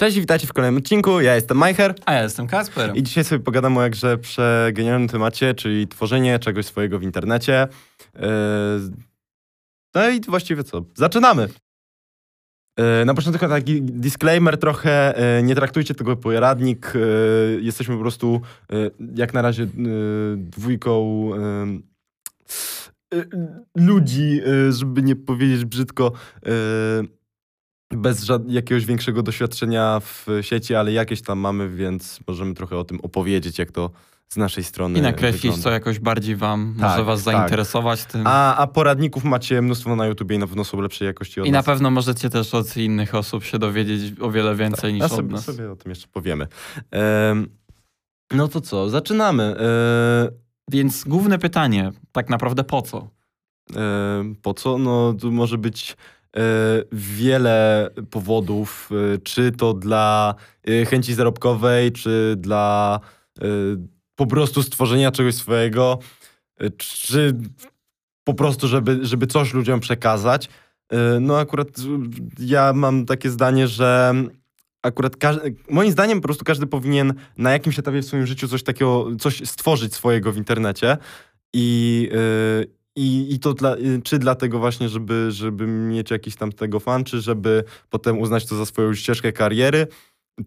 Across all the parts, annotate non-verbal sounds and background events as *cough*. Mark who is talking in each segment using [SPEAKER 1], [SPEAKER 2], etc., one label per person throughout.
[SPEAKER 1] Cześć witajcie w kolejnym odcinku. Ja jestem Majcher
[SPEAKER 2] A ja jestem Kasper.
[SPEAKER 1] i dzisiaj sobie pogadamy o jakże przegenialnym temacie, czyli tworzenie czegoś swojego w internecie. Yy, No i właściwie co? Zaczynamy! Yy, Na początku taki disclaimer trochę, yy, nie traktujcie tego jako poradnik. yy, Jesteśmy po prostu jak na razie dwójką ludzi, żeby nie powiedzieć brzydko, bez żad- jakiegoś większego doświadczenia w sieci, ale jakieś tam mamy, więc możemy trochę o tym opowiedzieć, jak to z naszej strony
[SPEAKER 2] I nakreślić,
[SPEAKER 1] wygląda.
[SPEAKER 2] co jakoś bardziej wam
[SPEAKER 1] Tak,
[SPEAKER 2] może was
[SPEAKER 1] tak.
[SPEAKER 2] zainteresować tym.
[SPEAKER 1] A, a poradników macie mnóstwo na YouTubie i na pewno są lepszej jakości od
[SPEAKER 2] I na
[SPEAKER 1] nas.
[SPEAKER 2] pewno możecie też od innych osób się dowiedzieć o wiele więcej niż
[SPEAKER 1] a
[SPEAKER 2] od
[SPEAKER 1] sobie,
[SPEAKER 2] nas.
[SPEAKER 1] sobie o tym jeszcze powiemy. Em, no to co, zaczynamy. E,
[SPEAKER 2] Więc główne pytanie, tak naprawdę po co?
[SPEAKER 1] po co? No tu może być wiele powodów, e, czy to dla e, chęci zarobkowej, czy dla e, po prostu stworzenia czegoś swojego, e, czy po prostu, żeby, żeby coś ludziom przekazać. E, No akurat e, ja mam takie zdanie, że akurat każdy, moim zdaniem po prostu każdy powinien na jakimś etapie w swoim życiu coś takiego, coś stworzyć swojego w internecie i, i, i to dla, y, czy dlatego właśnie, żeby, żeby mieć jakiś tam tego fan, czy żeby potem uznać to za swoją ścieżkę kariery,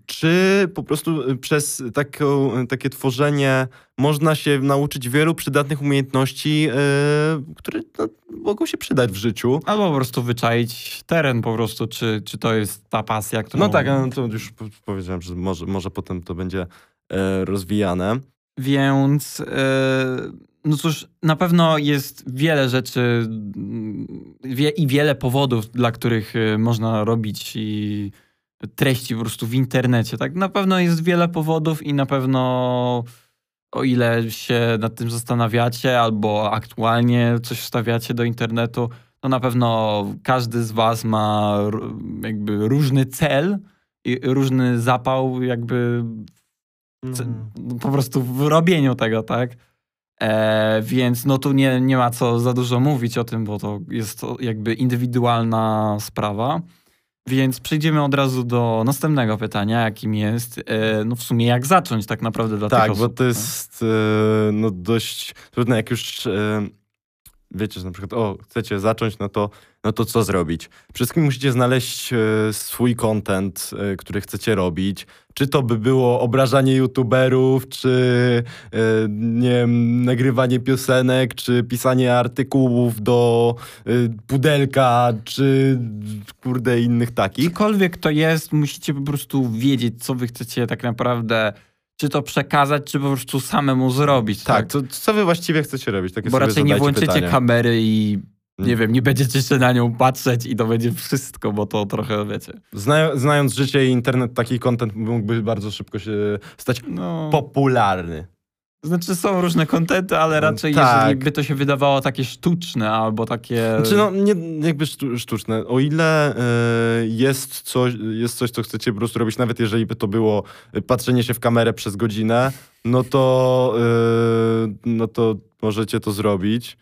[SPEAKER 1] czy po prostu y, przez taką, takie tworzenie można się nauczyć wielu przydatnych umiejętności, yy, które no, mogą się przydać w życiu.
[SPEAKER 2] Albo po prostu wyczaić teren po prostu, czy, czy to jest ta pasja, którą...
[SPEAKER 1] No tak, no to już po- powiedziałem, że może, może potem to będzie e, rozwijane.
[SPEAKER 2] Więc e, no cóż, na pewno jest wiele rzeczy mm, wie, i wiele powodów, dla których e, można robić i treści po prostu w internecie. Tak, na pewno jest wiele powodów i na pewno o ile się nad tym zastanawiacie albo aktualnie coś wstawiacie do internetu, to na pewno każdy z was ma jakby różny cel i różny zapał jakby
[SPEAKER 1] Mm.
[SPEAKER 2] po prostu w robieniu tego, tak? E, więc no tu nie, nie ma co za dużo mówić o tym, bo to jest to jakby indywidualna sprawa. Więc przejdziemy od razu do następnego pytania, jakim jest, e, no w sumie jak zacząć tak naprawdę dla
[SPEAKER 1] Tak,
[SPEAKER 2] tych osób.
[SPEAKER 1] bo to jest e, no dość trudne, jak już e, wiecie, że na przykład o, chcecie zacząć, no to, no to co zrobić? Wszystkim musicie znaleźć e, swój content, e, który chcecie robić. Czy to by było obrażanie youtuberów, czy e, nie wiem, nagrywanie piosenek, czy pisanie artykułów do pudelka, czy kurde innych takich.
[SPEAKER 2] Cokolwiek to jest, musicie po prostu wiedzieć, co wy chcecie tak naprawdę, czy to przekazać, czy po prostu samemu zrobić.
[SPEAKER 1] Tak, to co wy właściwie chcecie robić? Takie
[SPEAKER 2] Bo raczej nie włączycie kamery i nie
[SPEAKER 1] Mm.
[SPEAKER 2] wiem, nie będziecie się na nią patrzeć i to będzie wszystko, bo to trochę, wiecie.
[SPEAKER 1] Zna, znając życie i internet, taki content mógłby bardzo szybko się stać
[SPEAKER 2] No,
[SPEAKER 1] popularny.
[SPEAKER 2] znaczy są różne kontenty, ale raczej
[SPEAKER 1] tak.
[SPEAKER 2] jeżeli by to się wydawało takie sztuczne albo takie...
[SPEAKER 1] Znaczy, no, nie, jakby sztu- sztuczne. O ile y, jest, coś, jest coś, co chcecie po prostu robić, nawet jeżeli by to było y, patrzenie się w kamerę przez godzinę, no to, y, no to możecie to zrobić.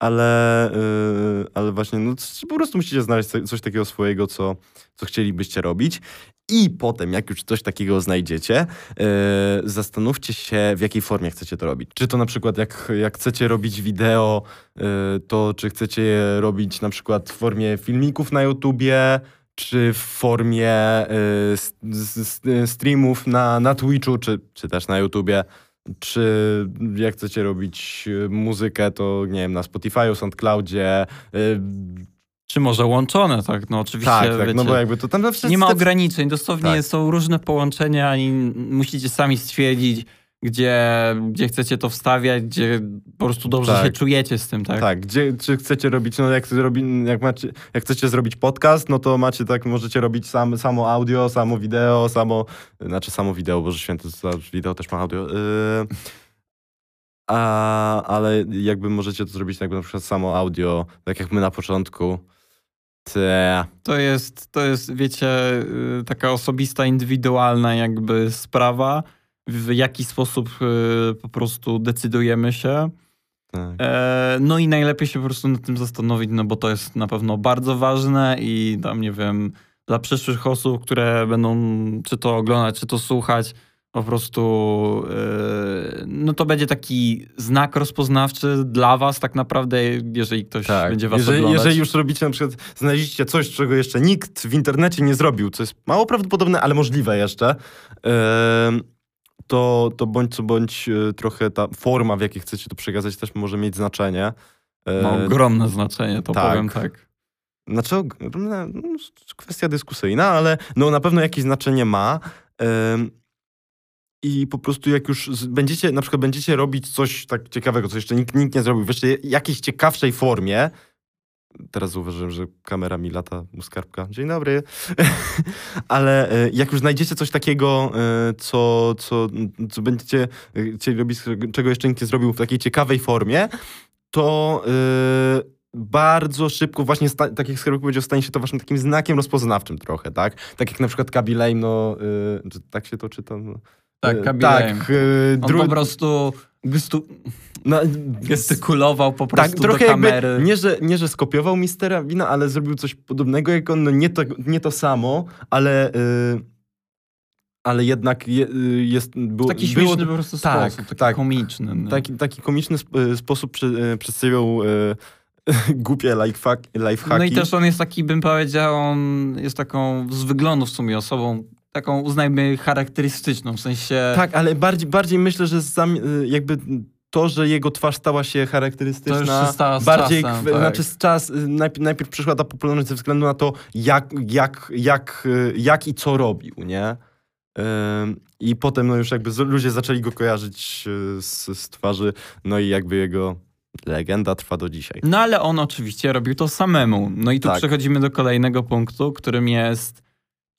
[SPEAKER 1] Ale, y, ale właśnie, no, po prostu musicie znaleźć co- coś takiego swojego, co, co chcielibyście robić. I potem, jak już coś takiego znajdziecie, yy, zastanówcie się, w jakiej formie chcecie to robić. Czy to na przykład, jak, jak chcecie robić wideo, yy, to czy chcecie je robić na przykład w formie filmików na YouTubie, czy w formie yy, s- streamów na, na Twitchu, czy, czy też na YouTubie. Czy jak chcecie robić yy, muzykę, to nie wiem, na Spotify'u, SoundCloudzie. Yy,
[SPEAKER 2] Czy może łączone, tak? No oczywiście,
[SPEAKER 1] tak, tak,
[SPEAKER 2] wiecie,
[SPEAKER 1] no bo jakby to tam
[SPEAKER 2] nie ma
[SPEAKER 1] te-
[SPEAKER 2] ograniczeń, dosłownie
[SPEAKER 1] Tak.
[SPEAKER 2] są różne połączenia i musicie sami stwierdzić, gdzie, gdzie chcecie to wstawiać, gdzie po prostu dobrze
[SPEAKER 1] Tak.
[SPEAKER 2] się czujecie z tym, tak?
[SPEAKER 1] Tak, gdzie, czy chcecie robić, no jak, zrobi, jak, macie, jak chcecie zrobić podcast, no to macie tak, możecie robić sam, samo audio, samo wideo, samo, znaczy samo wideo, Boże Święty, wideo też ma audio. Yy, a, ale jakby możecie to zrobić jakby na przykład samo audio, tak jak my na początku.
[SPEAKER 2] To jest, to jest, wiecie, y, taka osobista, indywidualna jakby sprawa, w jaki sposób y, po prostu decydujemy się.
[SPEAKER 1] tak.
[SPEAKER 2] E, No i najlepiej się po prostu nad tym zastanowić, no bo to jest na pewno bardzo ważne i tam, nie wiem, dla przyszłych osób, które będą czy to oglądać, czy to słuchać, po prostu yy, no to będzie taki znak rozpoznawczy dla was tak naprawdę, jeżeli ktoś będzie was
[SPEAKER 1] Tak. jeżeli,
[SPEAKER 2] oglądać.
[SPEAKER 1] jeżeli już robicie na przykład, znaleźliście coś, czego jeszcze nikt w internecie nie zrobił, co jest mało prawdopodobne, ale możliwe jeszcze, to, to bądź co bądź e, trochę ta forma, w jakiej chcecie to przekazać też może mieć znaczenie. E,
[SPEAKER 2] Ma ogromne znaczenie, to
[SPEAKER 1] tak.
[SPEAKER 2] powiem tak.
[SPEAKER 1] Znaczy, ogromne, no, kwestia dyskusyjna, ale no na pewno jakieś znaczenie ma. I po prostu jak już będziecie, na przykład będziecie robić coś tak ciekawego, co jeszcze nikt, nikt nie zrobił, w jeszcze jakiejś ciekawszej formie, teraz zauważyłem, że kamera mi lata u skarbka, dzień dobry, *laughs* ale e, jak już znajdziecie coś takiego, e, co, co, co będziecie e, chcieli robić, czego jeszcze nikt nie zrobił w takiej ciekawej formie, to bardzo szybko właśnie, sta- tak jak Skarbek powiedział, stanie się to waszym takim znakiem rozpoznawczym trochę, tak? Tak jak na przykład Kaby Lame, no, tak się to czyta? No,
[SPEAKER 2] Tak,
[SPEAKER 1] e,
[SPEAKER 2] Kaby
[SPEAKER 1] tak,
[SPEAKER 2] On po prostu gestu-
[SPEAKER 1] no,
[SPEAKER 2] gestykulował po
[SPEAKER 1] tak,
[SPEAKER 2] prostu
[SPEAKER 1] trochę
[SPEAKER 2] do
[SPEAKER 1] jakby,
[SPEAKER 2] kamery.
[SPEAKER 1] nie że, nie, że skopiował Mistera Wina, ale zrobił coś podobnego jak on, no nie to, nie to samo, ale, y, ale jednak je, y, jest, było,
[SPEAKER 2] taki
[SPEAKER 1] było,
[SPEAKER 2] śmieszny po prostu
[SPEAKER 1] tak,
[SPEAKER 2] sposób, taki
[SPEAKER 1] tak.
[SPEAKER 2] komiczny. no.
[SPEAKER 1] taki, taki komiczny sp, y, sposób przy, przedstawiał y, *laughs* głupie lifehack, lifehacki.
[SPEAKER 2] No i też on jest taki, bym powiedział, on jest taką z wyglądu w sumie osobą, taką uznajmy charakterystyczną, w sensie...
[SPEAKER 1] Tak, ale bardziej, bardziej myślę, że sam, y, jakby to, że jego twarz stała się charakterystyczna,
[SPEAKER 2] To już się stała z
[SPEAKER 1] bardziej,
[SPEAKER 2] czasem, tak.
[SPEAKER 1] znaczy z czas, y, najpierw, najpierw przyszła ta popularność ze względu na to, jak, jak, jak, y, jak i co robił, nie? I potem no już jakby ludzie zaczęli go kojarzyć z, z twarzy, no i jakby jego legenda trwa do dzisiaj.
[SPEAKER 2] No ale on oczywiście robił to samemu. No i tu
[SPEAKER 1] Tak.
[SPEAKER 2] przechodzimy do kolejnego punktu, którym jest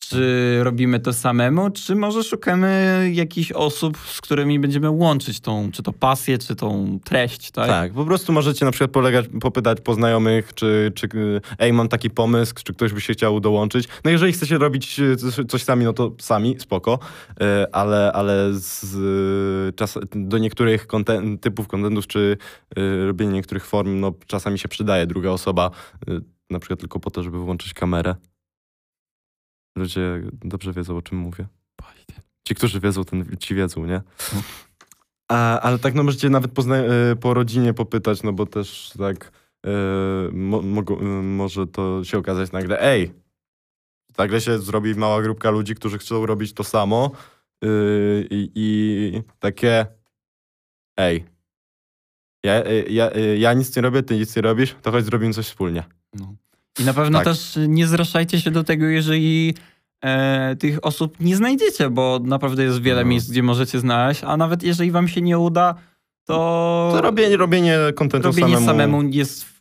[SPEAKER 2] czy robimy to samemu, czy może szukamy jakichś osób, z którymi będziemy łączyć tą, czy to pasję, czy tą treść, tak?
[SPEAKER 1] Tak, po prostu możecie na przykład polegać, popytać po znajomych, czy, czy y, ej, mam taki pomysł, czy ktoś by się chciał dołączyć. No jeżeli chcecie robić y, coś- sami, no to sami, spoko, Y, ale, ale z, czas, do niektórych typów kontentów, czy robienie niektórych form, no czasami się przydaje druga osoba, na przykład tylko po to, żeby włączyć kamerę. Ludzie dobrze wiedzą, o czym mówię. Ci, którzy wiedzą, ten, ci wiedzą, nie? A, ale tak, no możecie nawet pozna- e, po rodzinie popytać, no bo też tak e, mo- mogą, e, może to się okazać nagle, ej, nagle się zrobi mała grupka ludzi, którzy chcą robić to samo e, i, i takie, ej, ja, ja, ja nic nie robię, ty nic nie robisz, to chodź zrobimy coś wspólnie.
[SPEAKER 2] No. I na pewno
[SPEAKER 1] Tak.
[SPEAKER 2] też nie zraszajcie się do tego, jeżeli e, tych osób nie znajdziecie, bo naprawdę jest wiele
[SPEAKER 1] No.
[SPEAKER 2] miejsc, gdzie możecie znaleźć, a nawet jeżeli wam się nie uda, to,
[SPEAKER 1] To robienie, robienie kontentu
[SPEAKER 2] robienie
[SPEAKER 1] samemu.
[SPEAKER 2] samemu jest w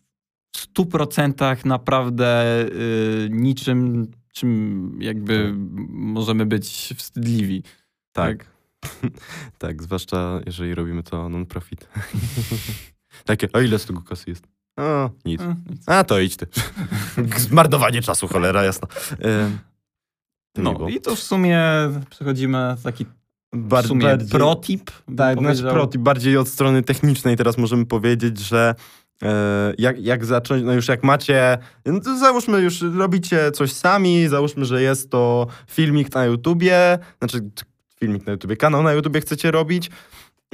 [SPEAKER 2] 100% naprawdę y, niczym, czym jakby możemy być wstydliwi.
[SPEAKER 1] Tak. *laughs* tak, zwłaszcza jeżeli robimy to non-profit. *laughs* Takie, a ile z tego kasy jest? O, nic.
[SPEAKER 2] E, nic.
[SPEAKER 1] A to idź ty. *laughs* Zmarnowanie czasu, cholera nie
[SPEAKER 2] No i to w sumie przechodzimy w taki w
[SPEAKER 1] Bar-
[SPEAKER 2] sumie
[SPEAKER 1] bardziej-
[SPEAKER 2] protip.
[SPEAKER 1] Tak, nasz
[SPEAKER 2] powiedział.
[SPEAKER 1] protip bardziej od strony technicznej teraz możemy powiedzieć, że e, jak, jak zacząć, no już jak macie, no załóżmy już robicie coś sami, załóżmy, że jest to filmik na YouTubie, znaczy filmik na YouTubie, kanał na YouTubie chcecie robić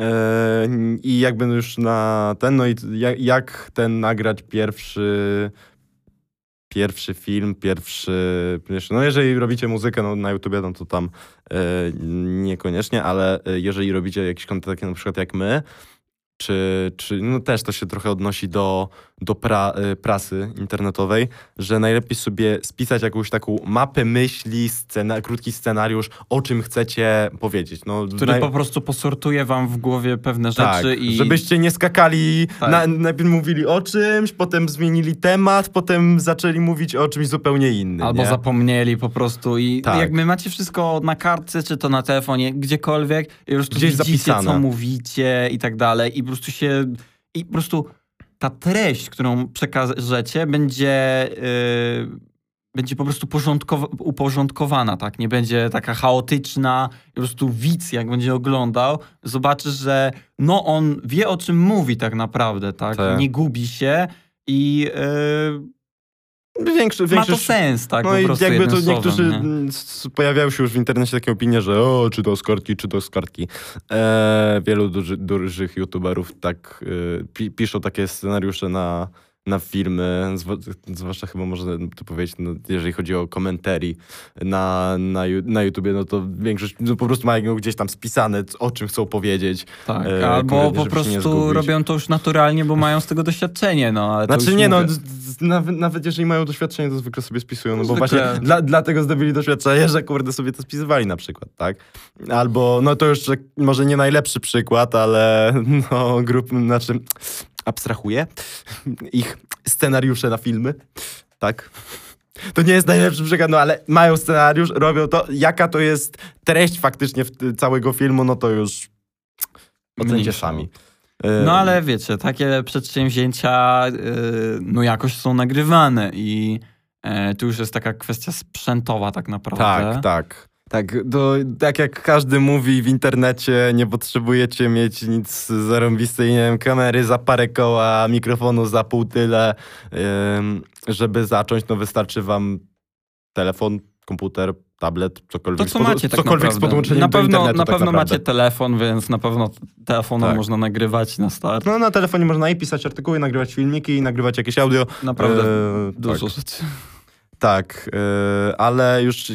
[SPEAKER 1] e, i jakby już na ten, no i jak, jak ten nagrać pierwszy pierwszy film, pierwszy, no jeżeli robicie muzykę no, na YouTubie, no to tam e, niekoniecznie, ale e, jeżeli robicie jakiś kontent taki na przykład jak my, czy, czy no też to się trochę odnosi do, do pra, e, prasy internetowej, że najlepiej sobie spisać jakąś taką mapę myśli, scena, krótki scenariusz, o czym chcecie powiedzieć. No,
[SPEAKER 2] który
[SPEAKER 1] naj-
[SPEAKER 2] po prostu posortuje wam w głowie pewne rzeczy
[SPEAKER 1] tak,
[SPEAKER 2] i
[SPEAKER 1] żebyście nie skakali,
[SPEAKER 2] Tak.
[SPEAKER 1] na, najpierw mówili o czymś, potem zmienili temat, potem zaczęli mówić o czymś zupełnie innym.
[SPEAKER 2] albo
[SPEAKER 1] nie?
[SPEAKER 2] zapomnieli po prostu i
[SPEAKER 1] Tak.
[SPEAKER 2] jakby macie wszystko na kartce, czy to na telefonie, gdziekolwiek po prostu
[SPEAKER 1] Gdzieś
[SPEAKER 2] widzicie,
[SPEAKER 1] zapisane.
[SPEAKER 2] co mówicie i tak dalej i po prostu się i po prostu ta treść, którą przekażecie będzie yy, będzie po prostu porządkowa- uporządkowana, tak? Nie będzie taka chaotyczna. Po prostu widz, jak będzie oglądał, zobaczy, że no on wie, o czym mówi tak naprawdę, tak?
[SPEAKER 1] Tak.
[SPEAKER 2] Nie gubi się i yy,
[SPEAKER 1] Większy,
[SPEAKER 2] Ma to sens, tak?
[SPEAKER 1] No i jakby to niektórzy
[SPEAKER 2] nie?
[SPEAKER 1] pojawiały się już w internecie takie opinie, że o, czy to z kartki, czy to z kartki. E, wielu duży, dużych youtuberów tak e, pi, piszą takie scenariusze na, na filmy, zwłaszcza chyba można to powiedzieć, no, jeżeli chodzi o komentarii na, na, na YouTubie, no to większość no, po prostu mają gdzieś tam spisane, o czym chcą powiedzieć.
[SPEAKER 2] Tak,
[SPEAKER 1] e,
[SPEAKER 2] albo po prostu robią to już naturalnie, bo mają z tego doświadczenie, no ale
[SPEAKER 1] Znaczy nie, no,
[SPEAKER 2] mówię.
[SPEAKER 1] z- nawet, nawet jeżeli mają doświadczenie, to zwykle sobie spisują, no bo
[SPEAKER 2] Zwykle.
[SPEAKER 1] właśnie dla, dlatego zdobyli doświadczenie, że kurde sobie to spisywali na przykład, tak? Albo, no to już może nie najlepszy przykład, ale no grup, znaczy abstrahuję, ich scenariusze na filmy, tak? To nie jest najlepszy przykład, no ale mają scenariusz, robią to, jaka to jest treść faktycznie w, całego filmu, no to już ocencie
[SPEAKER 2] Mniejsza.
[SPEAKER 1] sami.
[SPEAKER 2] No ale wiecie, takie przedsięwzięcia y, no jakoś są nagrywane i e, tu już jest taka kwestia sprzętowa tak naprawdę.
[SPEAKER 1] Tak, tak. Tak, to, tak jak każdy mówi w internecie, nie potrzebujecie mieć nic zarąbistej, nie wiem, kamery za parę koła, mikrofonu za pół tyle, żeby zacząć, no wystarczy wam telefon, komputer, tablet, cokolwiek,
[SPEAKER 2] To co
[SPEAKER 1] z
[SPEAKER 2] macie tak
[SPEAKER 1] cokolwiek z
[SPEAKER 2] naprawdę.
[SPEAKER 1] podłączeniem
[SPEAKER 2] na
[SPEAKER 1] do
[SPEAKER 2] pewno,
[SPEAKER 1] internetu
[SPEAKER 2] Na
[SPEAKER 1] tak
[SPEAKER 2] pewno
[SPEAKER 1] naprawdę.
[SPEAKER 2] macie telefon, więc na pewno telefonem
[SPEAKER 1] Tak.
[SPEAKER 2] można nagrywać na start.
[SPEAKER 1] No na telefonie można i pisać artykuły, nagrywać filmiki, nagrywać jakieś audio.
[SPEAKER 2] Naprawdę
[SPEAKER 1] Eee,
[SPEAKER 2] dużo
[SPEAKER 1] tak.
[SPEAKER 2] rzeczy.
[SPEAKER 1] Tak, yy, ale już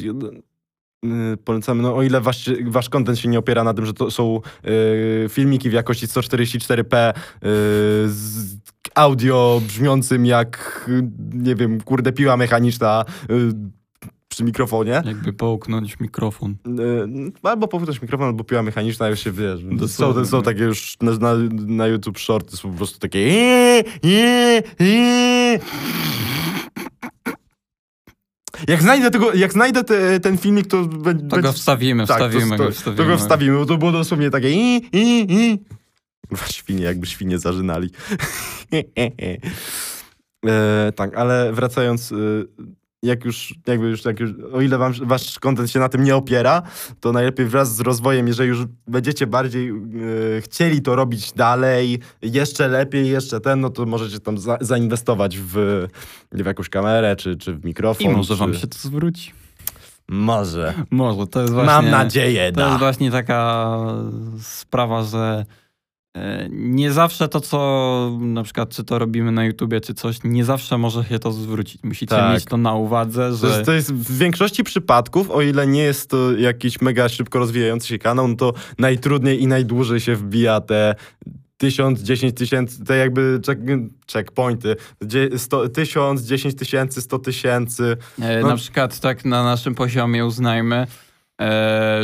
[SPEAKER 1] polecamy, no o ile wasz, wasz content się nie opiera na tym, że to są yy, filmiki w jakości 144p yy, z audio brzmiącym jak, nie wiem, kurde piła mechaniczna yy, przy mikrofonie.
[SPEAKER 2] Jakby połknąć mikrofon.
[SPEAKER 1] Yy, albo powtórzeć mikrofon, albo piła mechaniczna, już się wiesz. Są, są takie już na, na, na YouTube shorty, są po prostu takie jak znajdę, tego, jak znajdę te, ten filmik, to będzie...
[SPEAKER 2] To go wstawimy,
[SPEAKER 1] tak,
[SPEAKER 2] wstawimy
[SPEAKER 1] to,
[SPEAKER 2] go, wstawimy.
[SPEAKER 1] to go wstawimy, bo to było dosłownie takie i, i, i. Kurwa, Świnie, jakby świnie zażynali. *laughs* e, tak, ale wracając, e, jak już, jakby już, jak już, o ile wam, wasz kontent się na tym nie opiera, to najlepiej wraz z rozwojem, jeżeli już będziecie bardziej e, chcieli to robić dalej, jeszcze lepiej, jeszcze ten, no to możecie tam za, zainwestować w, w jakąś kamerę, czy, czy w mikrofon.
[SPEAKER 2] I może
[SPEAKER 1] czy...
[SPEAKER 2] wam się to zwróci.
[SPEAKER 1] Może.
[SPEAKER 2] Może, to jest właśnie...
[SPEAKER 1] Mam nadzieję,
[SPEAKER 2] To jest
[SPEAKER 1] da.
[SPEAKER 2] właśnie taka sprawa, że nie zawsze to, co na przykład czy to robimy na YouTubie, czy coś, nie zawsze może się to zwrócić. Musicie
[SPEAKER 1] Tak.
[SPEAKER 2] mieć to na uwadze, że
[SPEAKER 1] to jest w większości przypadków, o ile nie jest to jakiś mega szybko rozwijający się kanał, no to najtrudniej i najdłużej się wbija te tysiąc, dziesięć tysięcy, te jakby check, checkpointy, tysiąc, dziesięć tysięcy, sto tysięcy.
[SPEAKER 2] e,
[SPEAKER 1] no.
[SPEAKER 2] na przykład tak na naszym poziomie uznajmy, e,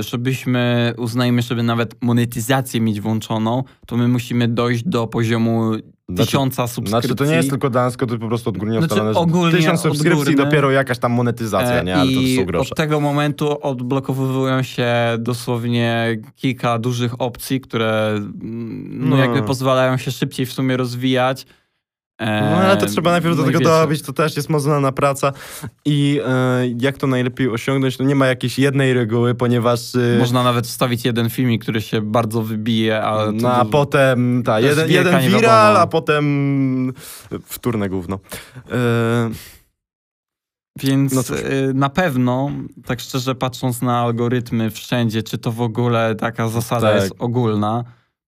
[SPEAKER 2] żebyśmy, uznajmy, żeby nawet monetyzację mieć włączoną, to my musimy dojść do poziomu
[SPEAKER 1] Znaczy-
[SPEAKER 2] tysiąca subskrypcji.
[SPEAKER 1] Znaczy to nie jest tylko tylko to po prostu odgórnie
[SPEAKER 2] Znaczy,
[SPEAKER 1] ustalone,
[SPEAKER 2] ogólnie,
[SPEAKER 1] tysiąc subskrypcji
[SPEAKER 2] odgórny.
[SPEAKER 1] dopiero jakaś tam monetyzacja, nie? Ale to, to
[SPEAKER 2] I
[SPEAKER 1] są grosze.
[SPEAKER 2] od tego momentu odblokowują się dosłownie kilka dużych opcji, które mm, no,
[SPEAKER 1] No.
[SPEAKER 2] jakby pozwalają się szybciej w sumie rozwijać.
[SPEAKER 1] No ale to trzeba najpierw do
[SPEAKER 2] no
[SPEAKER 1] tego
[SPEAKER 2] wiecie,
[SPEAKER 1] dobić, to też jest mocna praca. I e, jak to najlepiej osiągnąć? No nie ma jakiejś jednej reguły, ponieważ... e,
[SPEAKER 2] Można nawet wstawić jeden filmik, który się bardzo wybije, ale to
[SPEAKER 1] No a potem, ta, jeden, jeden viral, a potem wtórne gówno. E,
[SPEAKER 2] Więc
[SPEAKER 1] No
[SPEAKER 2] y, na pewno, tak szczerze patrząc na algorytmy wszędzie, czy to w ogóle taka zasada
[SPEAKER 1] Tak.
[SPEAKER 2] jest ogólna,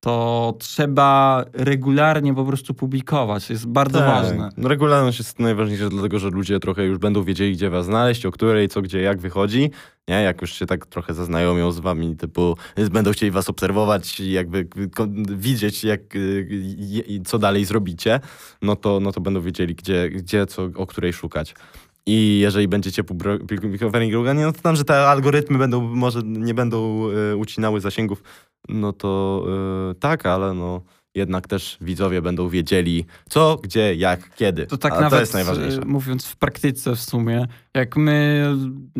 [SPEAKER 2] to trzeba regularnie po prostu publikować. To jest bardzo
[SPEAKER 1] tak.
[SPEAKER 2] ważne.
[SPEAKER 1] No, regularność jest najważniejsza, dlatego że ludzie trochę już będą wiedzieli, gdzie was znaleźć, o której, co, gdzie, jak wychodzi. Nie? Jak już się tak trochę zaznajomią z wami, typu y, będą chcieli was obserwować i jakby widzieć, jak, y, i co dalej zrobicie, no to, no to będą wiedzieli, gdzie, gdzie co, o której szukać. I jeżeli będziecie publi- publikowani regularnie, no to tam, że te algorytmy będą, może nie będą y, ucinały zasięgów, no to y, tak, ale no jednak też widzowie będą wiedzieli co, gdzie, jak, kiedy.
[SPEAKER 2] To tak
[SPEAKER 1] A
[SPEAKER 2] nawet
[SPEAKER 1] to jest najważniejsze.
[SPEAKER 2] e, mówiąc w praktyce w sumie, jak my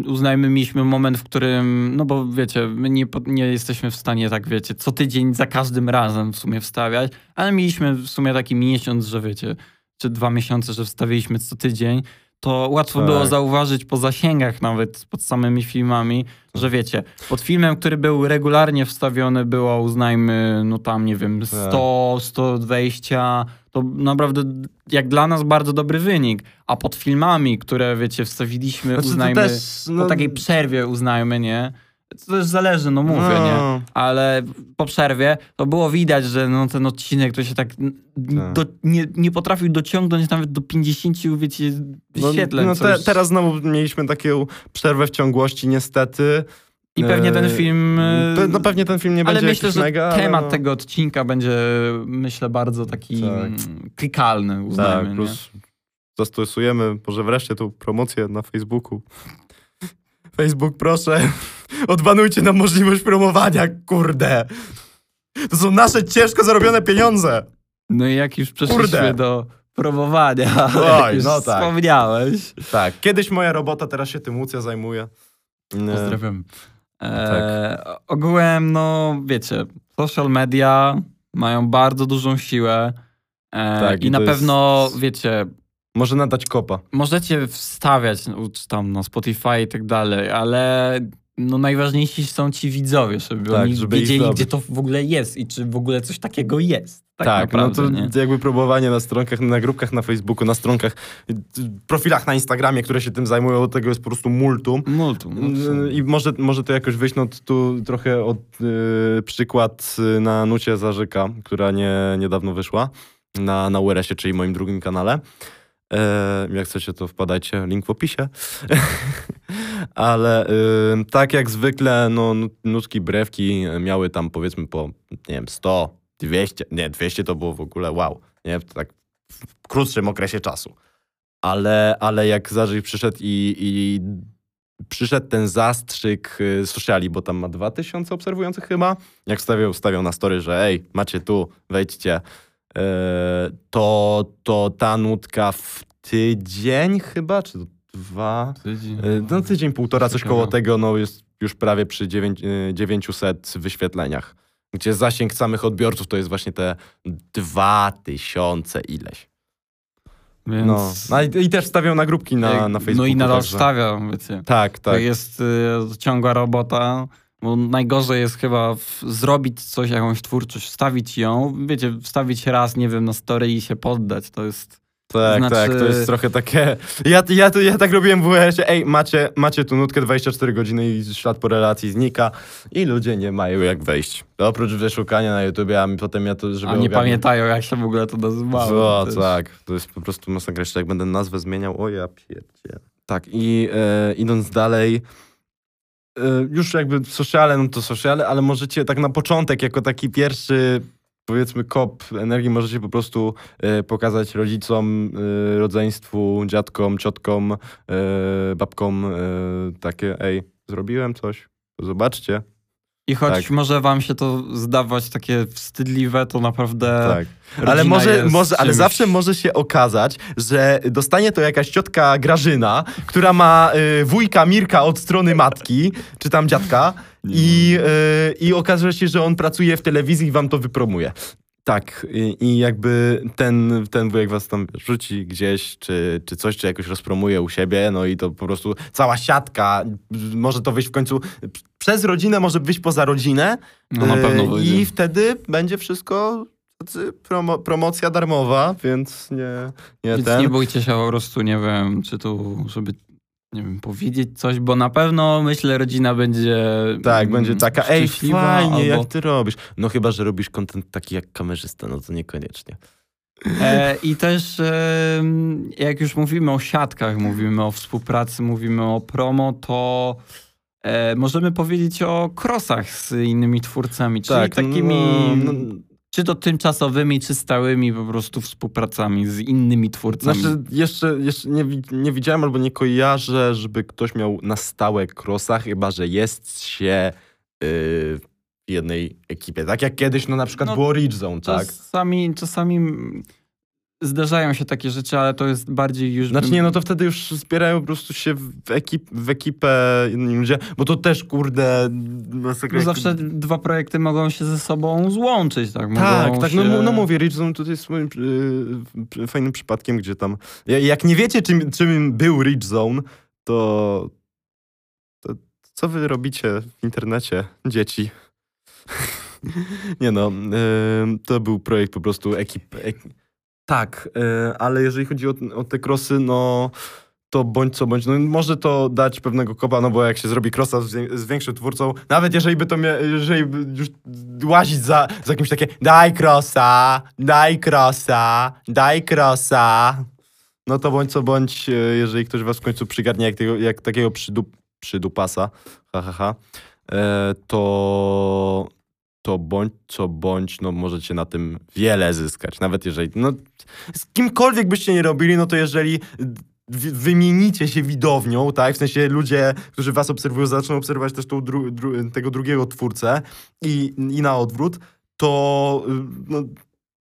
[SPEAKER 2] uznajmy, mieliśmy moment, w którym, no bo wiecie, my nie, nie jesteśmy w stanie tak, wiecie, co tydzień za każdym razem w sumie wstawiać, ale mieliśmy w sumie taki miesiąc, że wiecie, czy dwa miesiące, że wstawiliśmy co tydzień, to łatwo
[SPEAKER 1] Tak.
[SPEAKER 2] było zauważyć po zasięgach nawet pod samymi filmami, że wiecie, pod filmem, który był regularnie wstawiony było uznajmy, no tam nie wiem,
[SPEAKER 1] Tak.
[SPEAKER 2] 100, 120, to naprawdę jak dla nas bardzo dobry wynik. A pod filmami, które wiecie, wstawiliśmy,
[SPEAKER 1] Znaczy,
[SPEAKER 2] uznajmy,
[SPEAKER 1] też, no,
[SPEAKER 2] po takiej przerwie uznajmy, nie? To też zależy, no mówię, nie?
[SPEAKER 1] no,
[SPEAKER 2] Ale po przerwie to było widać, że no, ten odcinek to się tak
[SPEAKER 1] Tak.
[SPEAKER 2] do, nie, nie potrafił dociągnąć nawet do 50, wiecie,
[SPEAKER 1] no,
[SPEAKER 2] wyświetleń.
[SPEAKER 1] no
[SPEAKER 2] co
[SPEAKER 1] te, teraz znowu mieliśmy taką przerwę w ciągłości, niestety.
[SPEAKER 2] I pewnie ten
[SPEAKER 1] E,
[SPEAKER 2] film...
[SPEAKER 1] pe- No pewnie ten film nie
[SPEAKER 2] ale
[SPEAKER 1] będzie
[SPEAKER 2] myślę, że
[SPEAKER 1] mega,
[SPEAKER 2] temat
[SPEAKER 1] ale no,
[SPEAKER 2] tego odcinka będzie, myślę, bardzo taki
[SPEAKER 1] Tak.
[SPEAKER 2] mm, klikalny, uznajmy.
[SPEAKER 1] Tak,
[SPEAKER 2] nie?
[SPEAKER 1] plus zastosujemy może wreszcie tą promocję na Facebooku. Facebook, proszę, *laughs* odbanujcie nam możliwość promowania, kurde. To są nasze ciężko zarobione pieniądze.
[SPEAKER 2] No i jak już przeszliśmy
[SPEAKER 1] Kurde.
[SPEAKER 2] do promowania, *laughs*
[SPEAKER 1] Oj,
[SPEAKER 2] już
[SPEAKER 1] no tak.
[SPEAKER 2] wspomniałeś.
[SPEAKER 1] Tak, kiedyś moja robota, teraz się tym Łucja zajmuje. Nie.
[SPEAKER 2] Pozdrawiam. E,
[SPEAKER 1] Tak.
[SPEAKER 2] Ogółem, no wiecie, social media mają bardzo dużą siłę e,
[SPEAKER 1] Tak,
[SPEAKER 2] i
[SPEAKER 1] i
[SPEAKER 2] na
[SPEAKER 1] to jest-
[SPEAKER 2] pewno, wiecie,
[SPEAKER 1] Może nadać kopa.
[SPEAKER 2] możecie wstawiać no, tam na Spotify i tak dalej, ale no najważniejsi są ci widzowie, żeby
[SPEAKER 1] Tak,
[SPEAKER 2] oni
[SPEAKER 1] żeby
[SPEAKER 2] wiedzieli, gdzie to w ogóle jest i czy w ogóle coś takiego jest. Tak,
[SPEAKER 1] Tak,
[SPEAKER 2] naprawdę,
[SPEAKER 1] no
[SPEAKER 2] nie?
[SPEAKER 1] to jakby próbowanie na stronkach, na grupkach na Facebooku, na stronkach, profilach na Instagramie, które się tym zajmują, tego jest po prostu multum.
[SPEAKER 2] Multum. no?
[SPEAKER 1] I może, może to jakoś wyjść, no tu trochę od y, przykład y, na nucie Zarzyka, która nie, niedawno wyszła na, na URS-ie, czyli moim drugim kanale. Jak chcecie, to wpadajcie, link w opisie. *laughs* Ale tak jak zwykle, no, nu- nutki brewki miały tam powiedzmy po, nie wiem, 100, 200, nie, 200 to było w ogóle wow, nie, tak w krótszym okresie czasu. Ale, ale jak Zarzyk przyszedł i, i przyszedł ten zastrzyk y, sociali, bo tam ma 2000 obserwujących chyba, jak stawiał, stawiał na story, że ej, macie tu, wejdźcie, to, to ta nutka w tydzień chyba, czy dwa,
[SPEAKER 2] Tydzień.
[SPEAKER 1] e, no tydzień, półtora, coś koło tego, no jest już prawie przy dziewięć, e, 900 wyświetleniach, gdzie zasięg samych odbiorców to jest właśnie te 2000 ileś.
[SPEAKER 2] Więc...
[SPEAKER 1] No, no i, i też stawiał na grupki na, na Facebooku.
[SPEAKER 2] No i nadal
[SPEAKER 1] także-
[SPEAKER 2] stawia, wiecie.
[SPEAKER 1] Tak,
[SPEAKER 2] To
[SPEAKER 1] tak.
[SPEAKER 2] jest y, ciągła robota. Bo najgorzej jest chyba zrobić coś, jakąś twórczość, wstawić ją, wiecie, wstawić raz, nie wiem, na story i się poddać. To jest.
[SPEAKER 1] Tak,
[SPEAKER 2] Znaczy-
[SPEAKER 1] tak, to jest trochę takie. Ja, ja, ja tak robiłem w WS-ie. Ej, macie, macie tu nutkę 24 godziny i ślad po relacji znika i ludzie nie mają jak wejść. Oprócz wyszukania na YouTubie, a potem ja to, żeby
[SPEAKER 2] A nie
[SPEAKER 1] ogarnąć-
[SPEAKER 2] pamiętają, jak się w ogóle to nazywało.
[SPEAKER 1] O,
[SPEAKER 2] To jest-
[SPEAKER 1] tak, to jest po prostu masakra. Jeszcze jak będę nazwę zmieniał, o ja pierdzie. Tak, i e, idąc dalej, już jakby sociale, no to sociale, ale możecie tak na początek, jako taki pierwszy, powiedzmy, kop energii, możecie po prostu e, pokazać rodzicom, e, rodzeństwu, dziadkom, ciotkom, babkom takie, ej, zrobiłem coś, zobaczcie.
[SPEAKER 2] I choć
[SPEAKER 1] Tak.
[SPEAKER 2] może wam się to zdawać takie wstydliwe, to naprawdę.
[SPEAKER 1] Tak. Ale, może,
[SPEAKER 2] jest
[SPEAKER 1] może, ale
[SPEAKER 2] czymś-
[SPEAKER 1] zawsze może się okazać, że dostanie to jakaś ciotka Grażyna, która ma y, wujka Mirka od strony matki, czy tam dziadka, i, y, i okaże się, że on pracuje w telewizji i wam to wypromuje. Tak, i, i jakby ten, ten wujek was tam rzuci gdzieś, czy, czy coś, czy jakoś rozpromuje u siebie, no i to po prostu cała siatka, może to wyjść w końcu, przez rodzinę może wyjść poza rodzinę,
[SPEAKER 2] No na pewno
[SPEAKER 1] E,
[SPEAKER 2] wyjdzie.
[SPEAKER 1] I wtedy będzie wszystko promo, promocja darmowa, więc nie, nie
[SPEAKER 2] Więc
[SPEAKER 1] ten.
[SPEAKER 2] nie bójcie się po prostu, nie wiem, czy tu, żeby, nie wiem, powiedzieć coś, bo na pewno, myślę, rodzina będzie
[SPEAKER 1] tak,
[SPEAKER 2] mm,
[SPEAKER 1] będzie taka, ej, fajnie,
[SPEAKER 2] albo...
[SPEAKER 1] jak ty robisz. No chyba, że robisz content taki jak kamerzysta, no to niekoniecznie.
[SPEAKER 2] E, I też em, jak już mówimy o siatkach, mówimy o współpracy, mówimy o promo, to e, możemy powiedzieć o krosach z innymi twórcami, czyli
[SPEAKER 1] tak,
[SPEAKER 2] takimi,
[SPEAKER 1] No, no,
[SPEAKER 2] czy to tymczasowymi, czy stałymi po prostu współpracami z innymi twórcami.
[SPEAKER 1] znaczy, jeszcze, jeszcze nie, nie widziałem albo nie kojarzę, żeby ktoś miał na stałe crossa, chyba, że jest się yy, w jednej ekipie. Tak jak kiedyś, no na przykład
[SPEAKER 2] No,
[SPEAKER 1] było Ridge Zone, tak?
[SPEAKER 2] Czasami, czasami zdarzają się takie rzeczy, ale to jest bardziej już...
[SPEAKER 1] Znaczy nie, no to wtedy już zbierają po prostu się w, ekip, w ekipę inni ludzie, bo to też, kurde, masakra.
[SPEAKER 2] No zawsze dwa projekty mogą się ze sobą złączyć, tak?
[SPEAKER 1] Tak,
[SPEAKER 2] mogą
[SPEAKER 1] tak,
[SPEAKER 2] się...
[SPEAKER 1] no, mu- no mówię, Ridge Zone tutaj jest moim y, fajnym przypadkiem, gdzie tam, ja- jak nie wiecie, czym, czym był Ridge Zone, to, to co wy robicie w internecie, dzieci? *laughs* nie no, y, to był projekt po prostu ekip, ek, Tak, e, ale jeżeli chodzi o, o te krosy, no to bądź co bądź, no może to dać pewnego kopa, no bo jak się zrobi krosa z, większym twórcą, nawet jeżeli by to mia, jeżeli już łazić za, za jakimś takie daj krosa, daj krosa, daj krosa, no to bądź co bądź, e, jeżeli ktoś was w końcu przygarnie jak, tego, jak takiego przydup, przydupasa, ha, ha, ha, e, to to bądź co bądź, no możecie na tym wiele zyskać. Nawet jeżeli, no z kimkolwiek byście nie robili, no to jeżeli wy- wymienicie się widownią, tak? W sensie ludzie, którzy was obserwują, zaczną obserwować też tą dru- dru- tego drugiego twórcę i, i na odwrót, to y, no,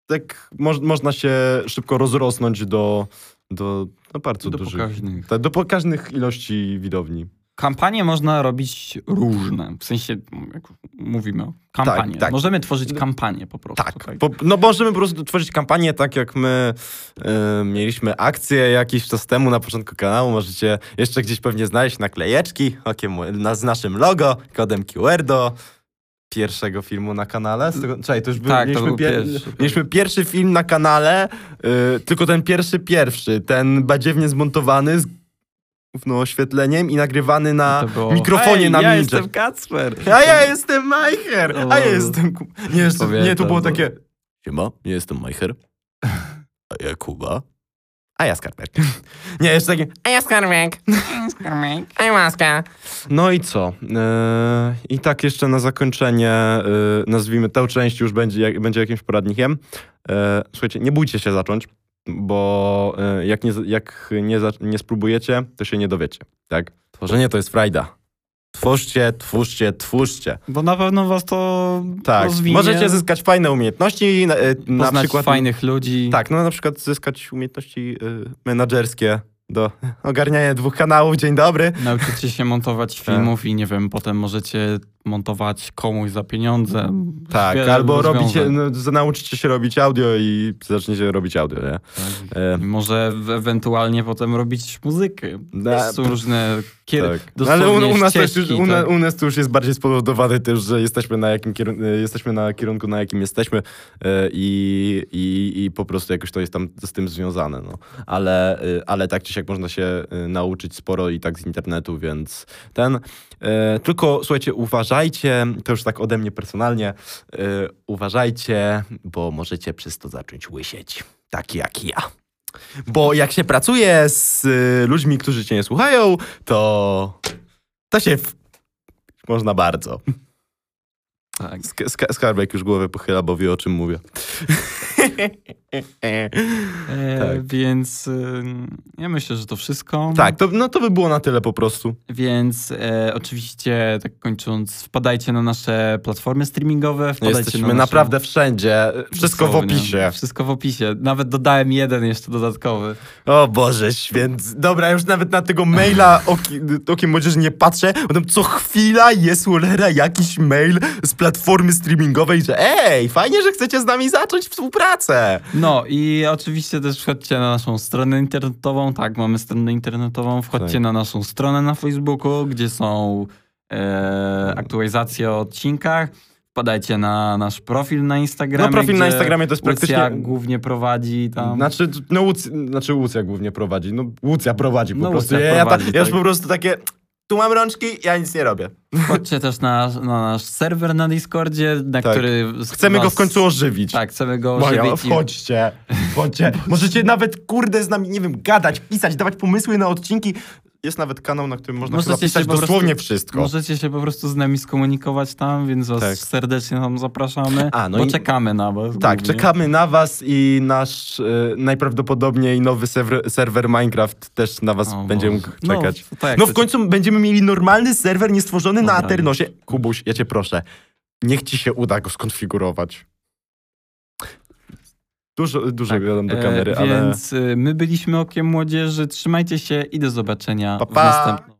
[SPEAKER 1] tak moż- można się szybko rozrosnąć do, do no, bardzo
[SPEAKER 2] Do
[SPEAKER 1] dużych,
[SPEAKER 2] pokaźnych.
[SPEAKER 1] tak, do pokaźnych ilości widowni.
[SPEAKER 2] Kampanie można robić różne. W sensie, jak mówimy o kampanii.
[SPEAKER 1] Tak, tak.
[SPEAKER 2] Możemy tworzyć kampanię po prostu.
[SPEAKER 1] Tak, po, no możemy po prostu tworzyć kampanię tak jak my e, mieliśmy akcję jakiś czas temu na początku kanału. Możecie jeszcze gdzieś pewnie znaleźć naklejeczki okiem, na, z naszym logo, kodem QR do pierwszego filmu na kanale. Czekaj, to już był,
[SPEAKER 2] Tak, to
[SPEAKER 1] mieliśmy,
[SPEAKER 2] był
[SPEAKER 1] pier-
[SPEAKER 2] pierwszy.
[SPEAKER 1] mieliśmy pierwszy film na kanale, e, tylko ten pierwszy pierwszy, ten badziewnie zmontowany z oświetleniem i nagrywany na
[SPEAKER 2] było,
[SPEAKER 1] mikrofonie
[SPEAKER 2] Hej,
[SPEAKER 1] na
[SPEAKER 2] ja jestem Kacper.
[SPEAKER 1] A ja jestem Majcher! A ja jestem... Ku- Nie, jeszcze, nie, to
[SPEAKER 2] pamiętam,
[SPEAKER 1] było
[SPEAKER 2] no.
[SPEAKER 1] takie... Siema, ja jestem Majcher. *laughs* A ja Kuba. A ja Skarpek. *laughs* Nie, jeszcze takie... A ja Skarbek. A ja Łaska. No i co? Eee, I tak jeszcze na zakończenie e, nazwijmy tę część już będzie, jak, będzie jakimś poradnikiem. E, słuchajcie, nie bójcie się zacząć, bo e, jak, nie, jak nie, nie spróbujecie, to się nie dowiecie. Tak? Tworzenie to jest frajda. Twórzcie, twórzcie, twórzcie.
[SPEAKER 2] Bo na pewno was to
[SPEAKER 1] Tak,
[SPEAKER 2] rozwinie.
[SPEAKER 1] możecie zyskać fajne umiejętności, na, e, na
[SPEAKER 2] poznać
[SPEAKER 1] przykład...
[SPEAKER 2] fajnych ludzi.
[SPEAKER 1] Tak, no na przykład zyskać umiejętności y, menadżerskie do ogarniania dwóch kanałów. Dzień dobry.
[SPEAKER 2] Nauczycie się montować
[SPEAKER 1] Tak.
[SPEAKER 2] filmów i nie wiem, potem możecie montować komuś za pieniądze.
[SPEAKER 1] Tak,
[SPEAKER 2] Wiele
[SPEAKER 1] albo robicie, no, z- nauczycie się robić audio i zaczniecie robić audio, nie?
[SPEAKER 2] Tak.
[SPEAKER 1] E,
[SPEAKER 2] może ewentualnie potem robić muzykę.
[SPEAKER 1] Da-
[SPEAKER 2] Też są różne kier...
[SPEAKER 1] tak. No, ale u, u, nas też
[SPEAKER 2] ścieżki,
[SPEAKER 1] już, u, na,
[SPEAKER 2] tak.
[SPEAKER 1] u nas to już jest bardziej spowodowane też, że jesteśmy na, jakim kierun- e, jesteśmy na kierunku, na jakim jesteśmy e, i, i, i po prostu jakoś to jest tam z tym związane. No. Ale, e, ale tak czy siak można się e, nauczyć sporo i tak z internetu, więc ten... E, tylko słuchajcie, uważajcie, to już tak ode mnie personalnie, e, uważajcie, bo możecie przez to zacząć łysieć, tak jak ja. Bo jak się pracuje z y, ludźmi, którzy cię nie słuchają, to to się w... można bardzo.
[SPEAKER 2] Tak.
[SPEAKER 1] Sk- skarbek już głowę pochyla, bo wie o czym mówię. *laughs* *laughs*
[SPEAKER 2] E,
[SPEAKER 1] Tak.
[SPEAKER 2] Więc y, ja myślę, że to wszystko.
[SPEAKER 1] tak, to, no to by było na tyle po prostu.
[SPEAKER 2] Więc e, oczywiście, tak kończąc, wpadajcie na nasze platformy streamingowe. Wpadajcie
[SPEAKER 1] Jesteśmy
[SPEAKER 2] na naszą...
[SPEAKER 1] naprawdę wszędzie. Wszystko w
[SPEAKER 2] Dosłownie.
[SPEAKER 1] opisie.
[SPEAKER 2] Wszystko w opisie. Nawet dodałem jeden jeszcze dodatkowy.
[SPEAKER 1] O Boże święty. Dobra, już nawet na tego maila oki, okiem młodzieży nie patrzę, bo tam co chwila jest cholera jakiś mail z platformy streamingowej, że ej, fajnie, że chcecie z nami zacząć współpracę.
[SPEAKER 2] No i oczywiście też wchodźcie na naszą stronę internetową. Tak, mamy stronę internetową. Wchodźcie
[SPEAKER 1] Tak.
[SPEAKER 2] na naszą stronę na Facebooku, gdzie są e, aktualizacje o odcinkach. Wpadajcie na nasz profil na Instagramie.
[SPEAKER 1] No, profil na Instagramie to jest praktycznie-
[SPEAKER 2] Łucja głównie prowadzi tam.
[SPEAKER 1] Znaczy, no Łuc, znaczy Łucja głównie prowadzi. No Łucja prowadzi po
[SPEAKER 2] No,
[SPEAKER 1] prostu.
[SPEAKER 2] Łucja
[SPEAKER 1] ja, ja,
[SPEAKER 2] prowadzi,
[SPEAKER 1] ta, ja już
[SPEAKER 2] tak.
[SPEAKER 1] po prostu takie, tu mam rączki, ja nic nie robię.
[SPEAKER 2] Wchodźcie też na, na nasz serwer na Discordzie, na
[SPEAKER 1] Tak.
[SPEAKER 2] który...
[SPEAKER 1] Chcemy go
[SPEAKER 2] was-
[SPEAKER 1] w końcu ożywić.
[SPEAKER 2] Tak, chcemy go ożywić. i-
[SPEAKER 1] wchodźcie, wchodźcie. Możecie nawet, kurde, z nami, nie wiem, gadać, pisać, dawać pomysły na odcinki. Jest nawet kanał, na którym można
[SPEAKER 2] Możecie
[SPEAKER 1] pisać dosłownie
[SPEAKER 2] prostu-
[SPEAKER 1] wszystko.
[SPEAKER 2] Możecie się po prostu z nami skomunikować tam, więc was
[SPEAKER 1] Tak.
[SPEAKER 2] serdecznie tam zapraszamy.
[SPEAKER 1] A, no
[SPEAKER 2] bo
[SPEAKER 1] i-
[SPEAKER 2] czekamy na was.
[SPEAKER 1] Tak,
[SPEAKER 2] głównie.
[SPEAKER 1] czekamy na was i nasz e, najprawdopodobniej nowy serwer, serwer Minecraft też na was
[SPEAKER 2] O
[SPEAKER 1] będzie mógł czekać.
[SPEAKER 2] No, tak,
[SPEAKER 1] No
[SPEAKER 2] to-
[SPEAKER 1] w końcu będziemy mieli normalny serwer niestworzony na
[SPEAKER 2] Dobra.
[SPEAKER 1] Aternosie. Kubuś, ja cię proszę, niech ci się uda go skonfigurować. Dużo, dużo
[SPEAKER 2] Tak,
[SPEAKER 1] gadam do
[SPEAKER 2] e,
[SPEAKER 1] kamery, ale...
[SPEAKER 2] Więc y, my byliśmy Okiem Młodzieży. Trzymajcie się i do zobaczenia
[SPEAKER 1] Pa,
[SPEAKER 2] w
[SPEAKER 1] pa.
[SPEAKER 2] następnym.